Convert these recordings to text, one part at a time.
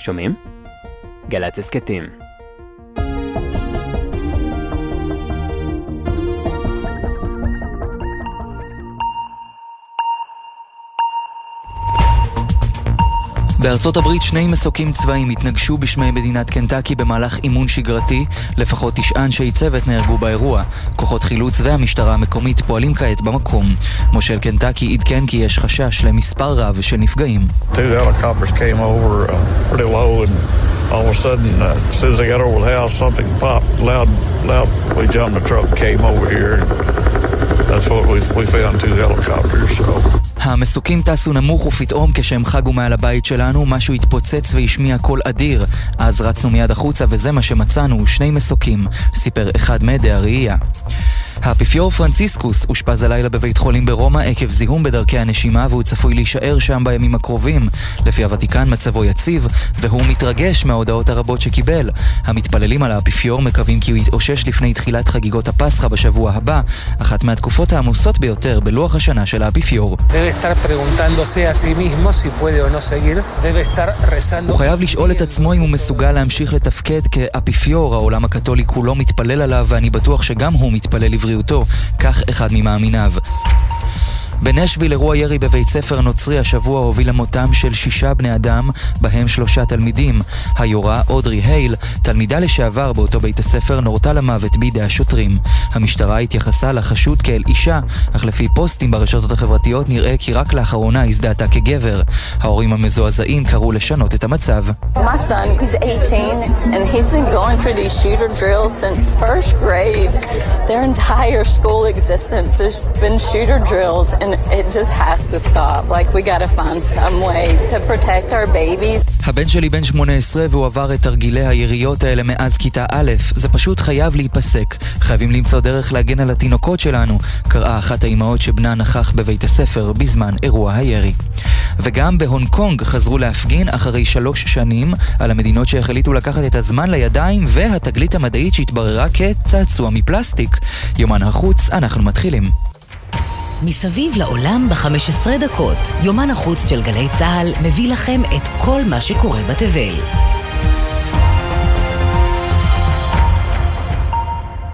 שומעים? גל"צ הסכתים. בארצות הברית שני מסוקים צבאיים התנגשו בשמי מדינת קנטקי במהלך אימון שגרתי. לפחות תשעה אנשי צוות נהרגו באירוע. כוחות חילוץ והמשטרה המקומית פועלים כעת במקום. מושל קנטקי עדכן כי יש חשש למספר רב של נפגעים. that's what we, we found two helicopters, so. המסוקים טסו נמוך ופתאום כשהם חגו מעל הבית שלנו, משהו התפוצץ והשמיע קול אדיר. אז רצנו מיד החוצה וזה מה שמצאנו, שני מסוקים, סיפר אחד מעדי הראייה. האפיפיור פרנציסקוס אושפז הלילה בבית חולים ברומא עקב זיהום בדרכי הנשימה והוא צפוי להישאר שם בימים הקרובים. לפי הוותיקן מצבו יציב והוא מתרגש מההודעות הרבות שקיבל. המתפללים על האפיפיור מקווים כי הוא יתאושש לפני תחילת חגיגות הפסחא בשבוע הבא, אחת מהתקופות העמוסות ביותר בלוח השנה של האפיפיור. הוא חייב לשאול את עצמו אם הוא מסוגל להמשיך לתפקד כאפיפיור, העולם הקתולי כולו מתפלל עליו ואני בטוח שגם הוא מתפלל לבריאותו, כך אחד ממאמיניו. בנשוויל אירוע ירי בבית ספר נוצרי השבוע הוביל למותם של שישה בני אדם, בהם שלושה תלמידים. היורה, אודרי הייל, תלמידה לשעבר באותו בית הספר, נורתה למוות בידי השוטרים. המשטרה התייחסה לחשוד כאל אישה, אך לפי פוסטים ברשתות החברתיות נראה כי רק לאחרונה הזדהתה כגבר. ההורים המזועזעים קראו לשנות את המצב. Their entire drills, and it just has to stop. Like, we gotta find some way to protect our babies. הבן שלי בן 18 והוא עבר את תרגילי היריות האלה מאז כיתה א', זה פשוט חייב להיפסק. חייבים למצוא דרך להגן על התינוקות שלנו, קראה אחת האימהות שבנה נכח בבית הספר בזמן אירוע הירי. וגם בהונג קונג חזרו להפגין אחרי שלוש שנים על המדינות שהחליטו לקחת את הזמן לידיים והתגלית המדעית שהתבררה כצעצוע מפלסטיק. יומן החוץ, אנחנו מתחילים. מסביב לעולם ב-15 דקות, יומן החוץ של גלי צה"ל מביא לכם את כל מה שקורה בתבל.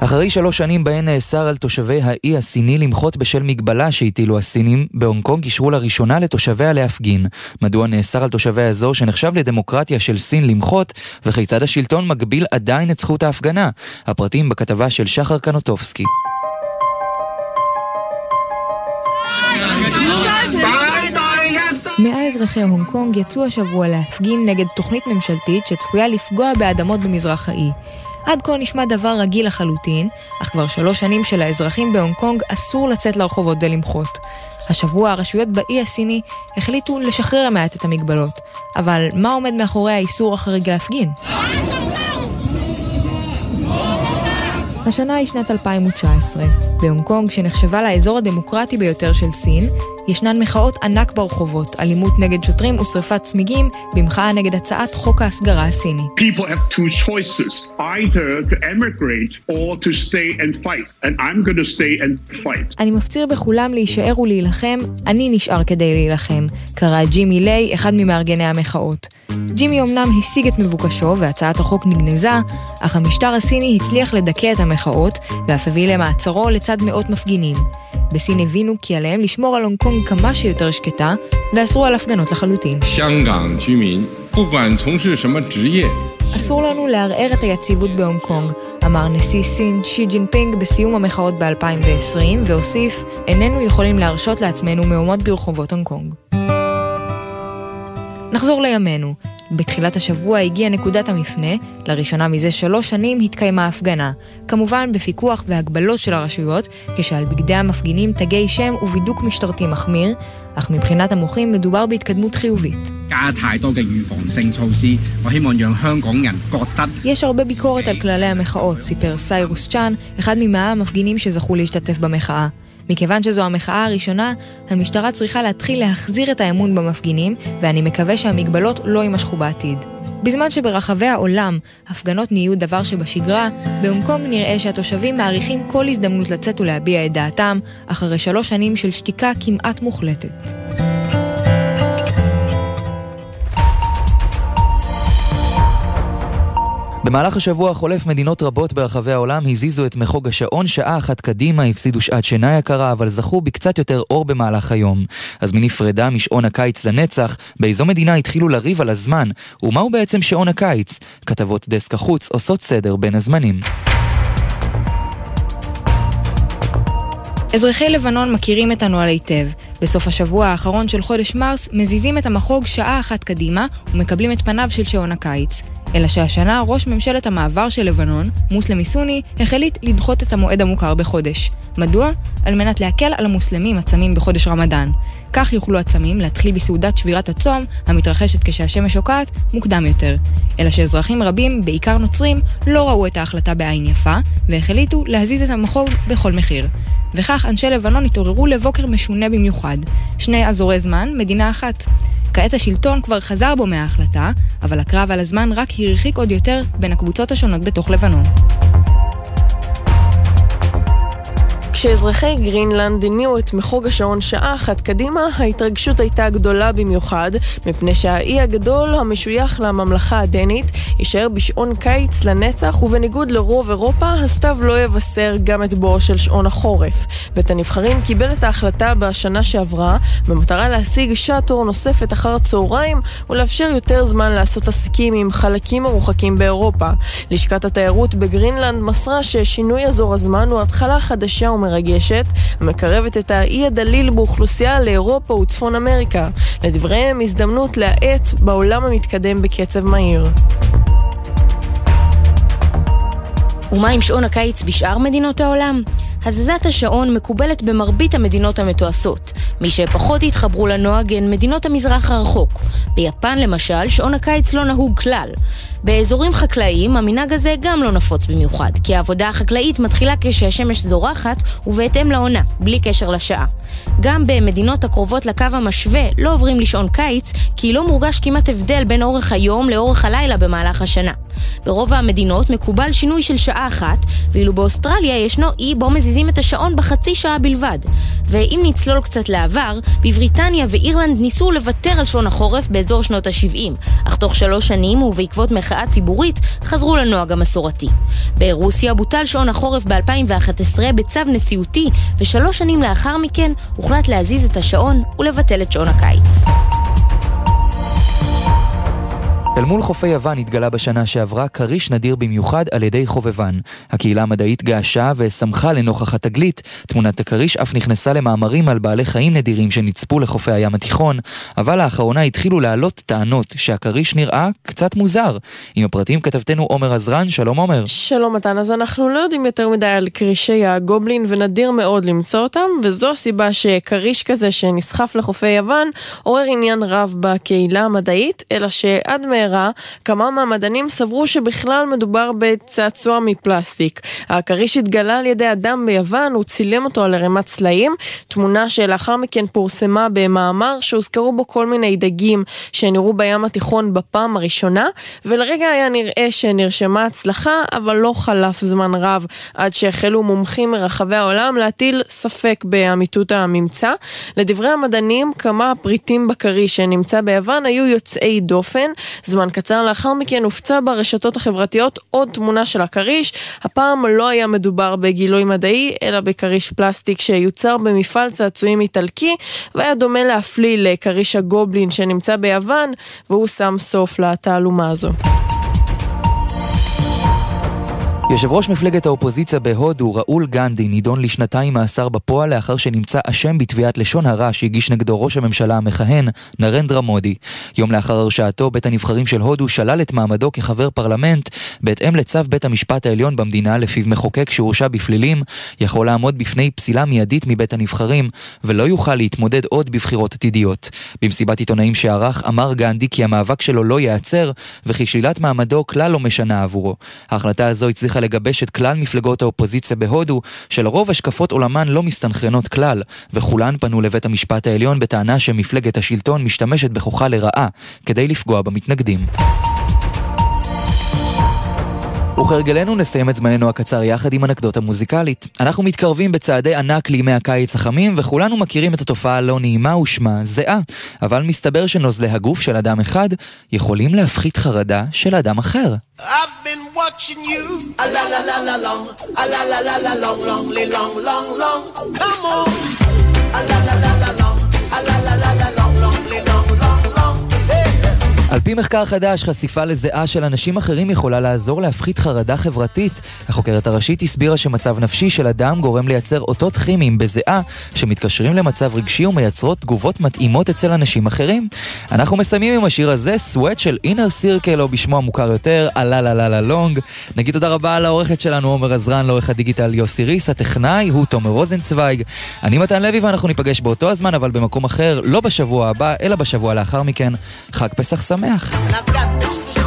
אחרי שלוש שנים בהן נאסר על תושבי האי הסיני למחות בשל מגבלה שהטילו הסינים, בהונג קונג אישרו לראשונה לתושביה להפגין. מדוע נאסר על תושבי האזור שנחשב לדמוקרטיה של סין למחות, וכיצד השלטון מגביל עדיין את זכות ההפגנה? הפרטים בכתבה של שחר קנוטובסקי. 100 אזרחי הונג קונג יצאו השבוע להפגין נגד תוכנית ממשלתית שצפויה לפגוע באדמות במזרח האי. עד כה נשמע דבר רגיל לחלוטין, אך כבר שלוש שנים שלאזרחים בהונג קונג אסור לצאת לרחובות ולמחות. השבוע הרשויות באי הסיני החליטו לשחרר מעט את המגבלות, אבל מה עומד מאחורי האיסור החריג להפגין? השנה היא שנת 2019. בהונג קונג, שנחשבה לאזור הדמוקרטי ביותר של סין, ישנן מחאות ענק ברחובות, אלימות נגד שוטרים ושרפת צמיגים, במחאה נגד הצעת חוק ההסגרה הסיני. אני מפציר בכולם להישאר ולהילחם, אני נשאר כדי להילחם, קרא ג'ימי ליי, אחד ממארגני המחאות. ג'ימי אמנם השיג את מבוקשו והצעת החוק נגנזה, אך המשטר הסיני הצליח לדכא את המחאות, ואף הביא למעצרו לצד מאות מפגינים. בסין הבינו כי עליהם לשמור על הונג קונג כמה שיותר שקטה, ואסרו על הפגנות לחלוטין. אסור לנו לערער את היציבות בהונג קונג, אמר נשיא סין שי ג'ינפינג בסיום המחאות ב-2020, והוסיף, איננו יכולים להרשות לעצמנו מהומות ברחובות הונג קונג. נחזור לימינו. בתחילת השבוע הגיעה נקודת המפנה, לראשונה מזה שלוש שנים התקיימה הפגנה. כמובן בפיקוח והגבלות של הרשויות, כשעל בגדי המפגינים תגי שם ובידוק משטרתי מחמיר, אך מבחינת המוחים מדובר בהתקדמות חיובית. יש הרבה ביקורת על כללי המחאות, סיפר סיירוס צ'אן, אחד ממאה המפגינים שזכו להשתתף במחאה. מכיוון שזו המחאה הראשונה, המשטרה צריכה להתחיל להחזיר את האמון במפגינים, ואני מקווה שהמגבלות לא יימשכו בעתיד. בזמן שברחבי העולם הפגנות נהיו דבר שבשגרה, בהונג קונג נראה שהתושבים מעריכים כל הזדמנות לצאת ולהביע את דעתם, אחרי שלוש שנים של שתיקה כמעט מוחלטת. במהלך השבוע החולף מדינות רבות ברחבי העולם הזיזו את מחוג השעון שעה אחת קדימה, הפסידו שעת שינה יקרה, אבל זכו בקצת יותר אור במהלך היום. אז מי נפרדה משעון הקיץ לנצח? באיזו מדינה התחילו לריב על הזמן? ומהו בעצם שעון הקיץ? כתבות דסק החוץ עושות סדר בין הזמנים. אזרחי לבנון מכירים את הנוהל היטב. בסוף השבוע האחרון של חודש מרס מזיזים את המחוג שעה אחת קדימה ומקבלים את פניו של שעון הקיץ. אלא שהשנה ראש ממשלת המעבר של לבנון, מוסלמי סוני, החליט לדחות את המועד המוכר בחודש. מדוע? על מנת להקל על המוסלמים הצמים בחודש רמדאן. כך יוכלו הצמים להתחיל בסעודת שבירת הצום, המתרחשת כשהשמש שוקעת, מוקדם יותר. אלא שאזרחים רבים, בעיקר נוצרים, לא ראו את ההחלטה בעין יפה, והחליטו להזיז את המחוג בכל מחיר. וכך אנשי לבנון התעוררו לבוקר משונה במיוחד. שני אזורי זמן, מדינה אחת. כעת השלטון כבר חזר בו מההחלטה, אבל הקרב על הזמן רק הרחיק עוד יותר בין הקבוצות השונות בתוך לבנון. כשאזרחי גרינלנד הניעו את מחוג השעון שעה אחת קדימה, ההתרגשות הייתה גדולה במיוחד, מפני שהאי הגדול המשוייך לממלכה הדנית יישאר בשעון קיץ לנצח, ובניגוד לרוב אירופה, הסתיו לא יבשר גם את בואו של שעון החורף. בית הנבחרים קיבל את ההחלטה בשנה שעברה, במטרה להשיג שעת אור נוספת אחר הצהריים, ולאפשר יותר זמן לעשות עסקים עם חלקים מרוחקים באירופה. לשכת התיירות בגרינלנד מסרה ששינוי אזור הזמן הוא התחלה חדשה ומרגשת. מרגשת, המקרבת את האי הדליל באוכלוסייה לאירופה וצפון אמריקה. לדבריהם, הזדמנות להאט בעולם המתקדם בקצב מהיר. ומה עם שעון הקיץ בשאר מדינות העולם? הזזת השעון מקובלת במרבית המדינות המתועשות. מי שפחות התחברו לנוהג הן מדינות המזרח הרחוק. ביפן למשל, שעון הקיץ לא נהוג כלל. באזורים חקלאיים המנהג הזה גם לא נפוץ במיוחד, כי העבודה החקלאית מתחילה כשהשמש זורחת ובהתאם לעונה, בלי קשר לשעה. גם במדינות הקרובות לקו המשווה לא עוברים לשעון קיץ, כי לא מורגש כמעט הבדל בין אורך היום לאורך הלילה במהלך השנה. ברוב המדינות מקובל שינוי של שעה אחת, ואילו באוסטרליה ישנו אי בו מזיזים את השעון בחצי שעה בלבד. ואם נצלול קצת לעבר, בבריטניה ואירלנד ניסו לוותר על שעון החורף באזור שנות ה-70, אך תוך שלוש שנים ובעקבות מחאה ציבורית חזרו לנוהג המסורתי. ברוסיה בוטל שעון החורף ב-2011 בצו נשיאותי, ושלוש שנים לאחר מכן הוחלט להזיז את השעון ולבטל את שעון הקיץ. אל מול חופי יוון התגלה בשנה שעברה כריש נדיר במיוחד על ידי חובבן. הקהילה המדעית געשה ושמחה לנוכח התגלית. תמונת הכריש אף נכנסה למאמרים על בעלי חיים נדירים שנצפו לחופי הים התיכון, אבל לאחרונה התחילו להעלות טענות שהכריש נראה קצת מוזר. עם הפרטים כתבתנו עומר עזרן, שלום עומר. שלום מתן, אז אנחנו לא יודעים יותר מדי על כרישי הגובלין ונדיר מאוד למצוא אותם, וזו הסיבה שכריש כזה שנסחף לחופי יוון עורר עניין רב בקהילה המדעית, אלא שעד מה... מהרה, כמה מהמדענים סברו שבכלל מדובר בצעצוע מפלסטיק. הכריש התגלה על ידי אדם ביוון, הוא צילם אותו על ערימת סלעים, תמונה שלאחר מכן פורסמה במאמר שהוזכרו בו כל מיני דגים שנראו בים התיכון בפעם הראשונה, ולרגע היה נראה שנרשמה הצלחה, אבל לא חלף זמן רב עד שהחלו מומחים מרחבי העולם להטיל ספק באמיתות הממצא. לדברי המדענים, כמה הפריטים בכריש שנמצא ביוון היו יוצאי דופן. זמן קצר לאחר מכן הופצה ברשתות החברתיות עוד תמונה של הכריש. הפעם לא היה מדובר בגילוי מדעי, אלא בכריש פלסטיק שיוצר במפעל צעצועים איטלקי, והיה דומה להפליא לכריש הגובלין שנמצא ביוון, והוא שם סוף לתעלומה הזו. יושב ראש מפלגת האופוזיציה בהודו, ראול גנדי, נידון לשנתיים מאסר בפועל לאחר שנמצא אשם בתביעת לשון הרע שהגיש נגדו ראש הממשלה המכהן, נרנדרה מודי. יום לאחר הרשעתו, בית הנבחרים של הודו שלל את מעמדו כחבר פרלמנט, בהתאם לצו בית המשפט העליון במדינה, לפיו מחוקק שהורשע בפלילים, יכול לעמוד בפני פסילה מיידית מבית הנבחרים, ולא יוכל להתמודד עוד בבחירות עתידיות. במסיבת עיתונאים שערך, אמר גנדי כי המאבק שלו לא ייעצר, וכי שלילת מעמדו כלל לא משנה עבורו. ההחלטה הזו הצליחה לגבש את כלל מפלגות האופוזיציה בהודו, שלרוב השקפות עולמן לא מסתנכרנות כלל, וכולן פנו לבית המשפט העליון בטענה שמפלגת השלטון משתמשת בכוחה לרעה, כדי לפגוע במתנגדים. וכהרגלנו נסיים את זמננו הקצר יחד עם אנקדוטה מוזיקלית. אנחנו מתקרבים בצעדי ענק לימי הקיץ החמים, וכולנו מכירים את התופעה הלא נעימה ושמה זיעה. אבל מסתבר שנוזלי הגוף של אדם אחד יכולים להפחית חרדה של אדם אחר. I've been פי מחקר חדש, חשיפה לזיעה של אנשים אחרים יכולה לעזור להפחית חרדה חברתית. החוקרת הראשית הסבירה שמצב נפשי של אדם גורם לייצר אותות כימיים בזיעה, שמתקשרים למצב רגשי ומייצרות תגובות מתאימות אצל אנשים אחרים. אנחנו מסיימים עם השיר הזה, סוואט של אינר סירקל, או בשמו המוכר יותר, הלה לה לה לה לונג. נגיד תודה רבה לעורכת שלנו, עומר עזרן, לעורך הדיגיטל יוסי ריס, הטכנאי הוא תומר רוזנצוויג. אני מתן לוי ואנחנו ניפגש באותו הזמן, אבל במקום אחר, לא בשבוע הבא, אלא בשבוע לאחר מכן. חג פסח שמח. vandaag.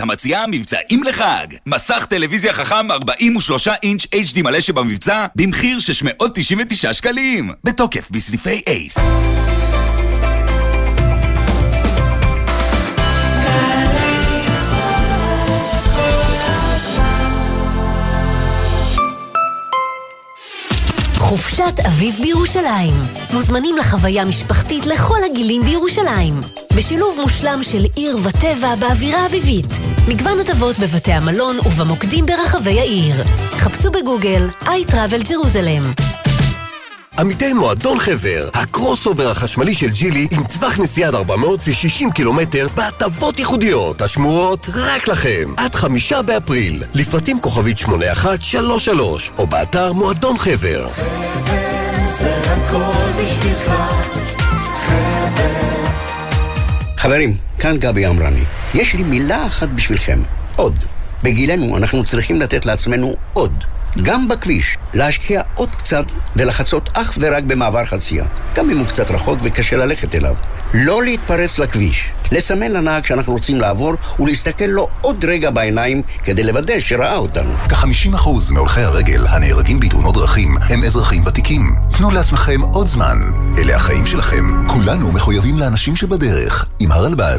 המציעה מבצעים לחג. מסך טלוויזיה חכם 43 אינץ' HD מלא שבמבצע במחיר 699 שקלים. בתוקף בסניפי אייס. חופשת אביב בירושלים. מוזמנים לחוויה משפחתית לכל הגילים בירושלים. בשילוב מושלם של עיר וטבע באווירה אביבית. מגוון הטבות בבתי המלון ובמוקדים ברחבי העיר. חפשו בגוגל iTravel Jerusalem. עמיתי מועדון חבר, הקרוס אובר החשמלי של ג'ילי עם טווח נסיעה עד 460 קילומטר בהטבות ייחודיות. השמורות רק לכם עד חמישה באפריל. לפרטים כוכבית 8133 או באתר מועדון חבר. חבר זה הכל בשבילך חבר חברים, כאן גבי אמרני יש לי מילה אחת בשבילכם. עוד. בגילנו אנחנו צריכים לתת לעצמנו עוד גם בכביש, להשקיע עוד קצת ולחצות אך ורק במעבר חצייה, גם אם הוא קצת רחוק וקשה ללכת אליו. לא להתפרץ לכביש, לסמן לנהג שאנחנו רוצים לעבור ולהסתכל לו עוד רגע בעיניים כדי לוודא שראה אותנו. כ-50% מהולכי הרגל הנהרגים בתאונות דרכים הם אזרחים ותיקים. תנו לעצמכם עוד זמן. אלה החיים שלכם. כולנו מחויבים לאנשים שבדרך, עם הרלב"ד.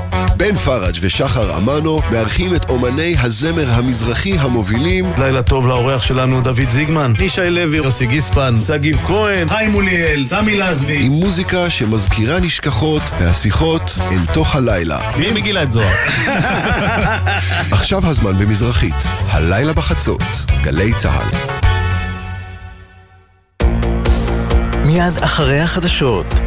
בן פראג' ושחר אמנו מארחים את אומני הזמר המזרחי המובילים. לילה טוב לאורח שלנו דוד זיגמן, ישי לוי, יוסי גיספן, שגיב כהן, חיים מוליאל, סמי לזבי. עם מוזיקה שמזכירה נשכחות והשיחות אל תוך הלילה. מי מגילה את זוהר? עכשיו הזמן במזרחית, הלילה בחצות, גלי צה"ל. מיד אחרי החדשות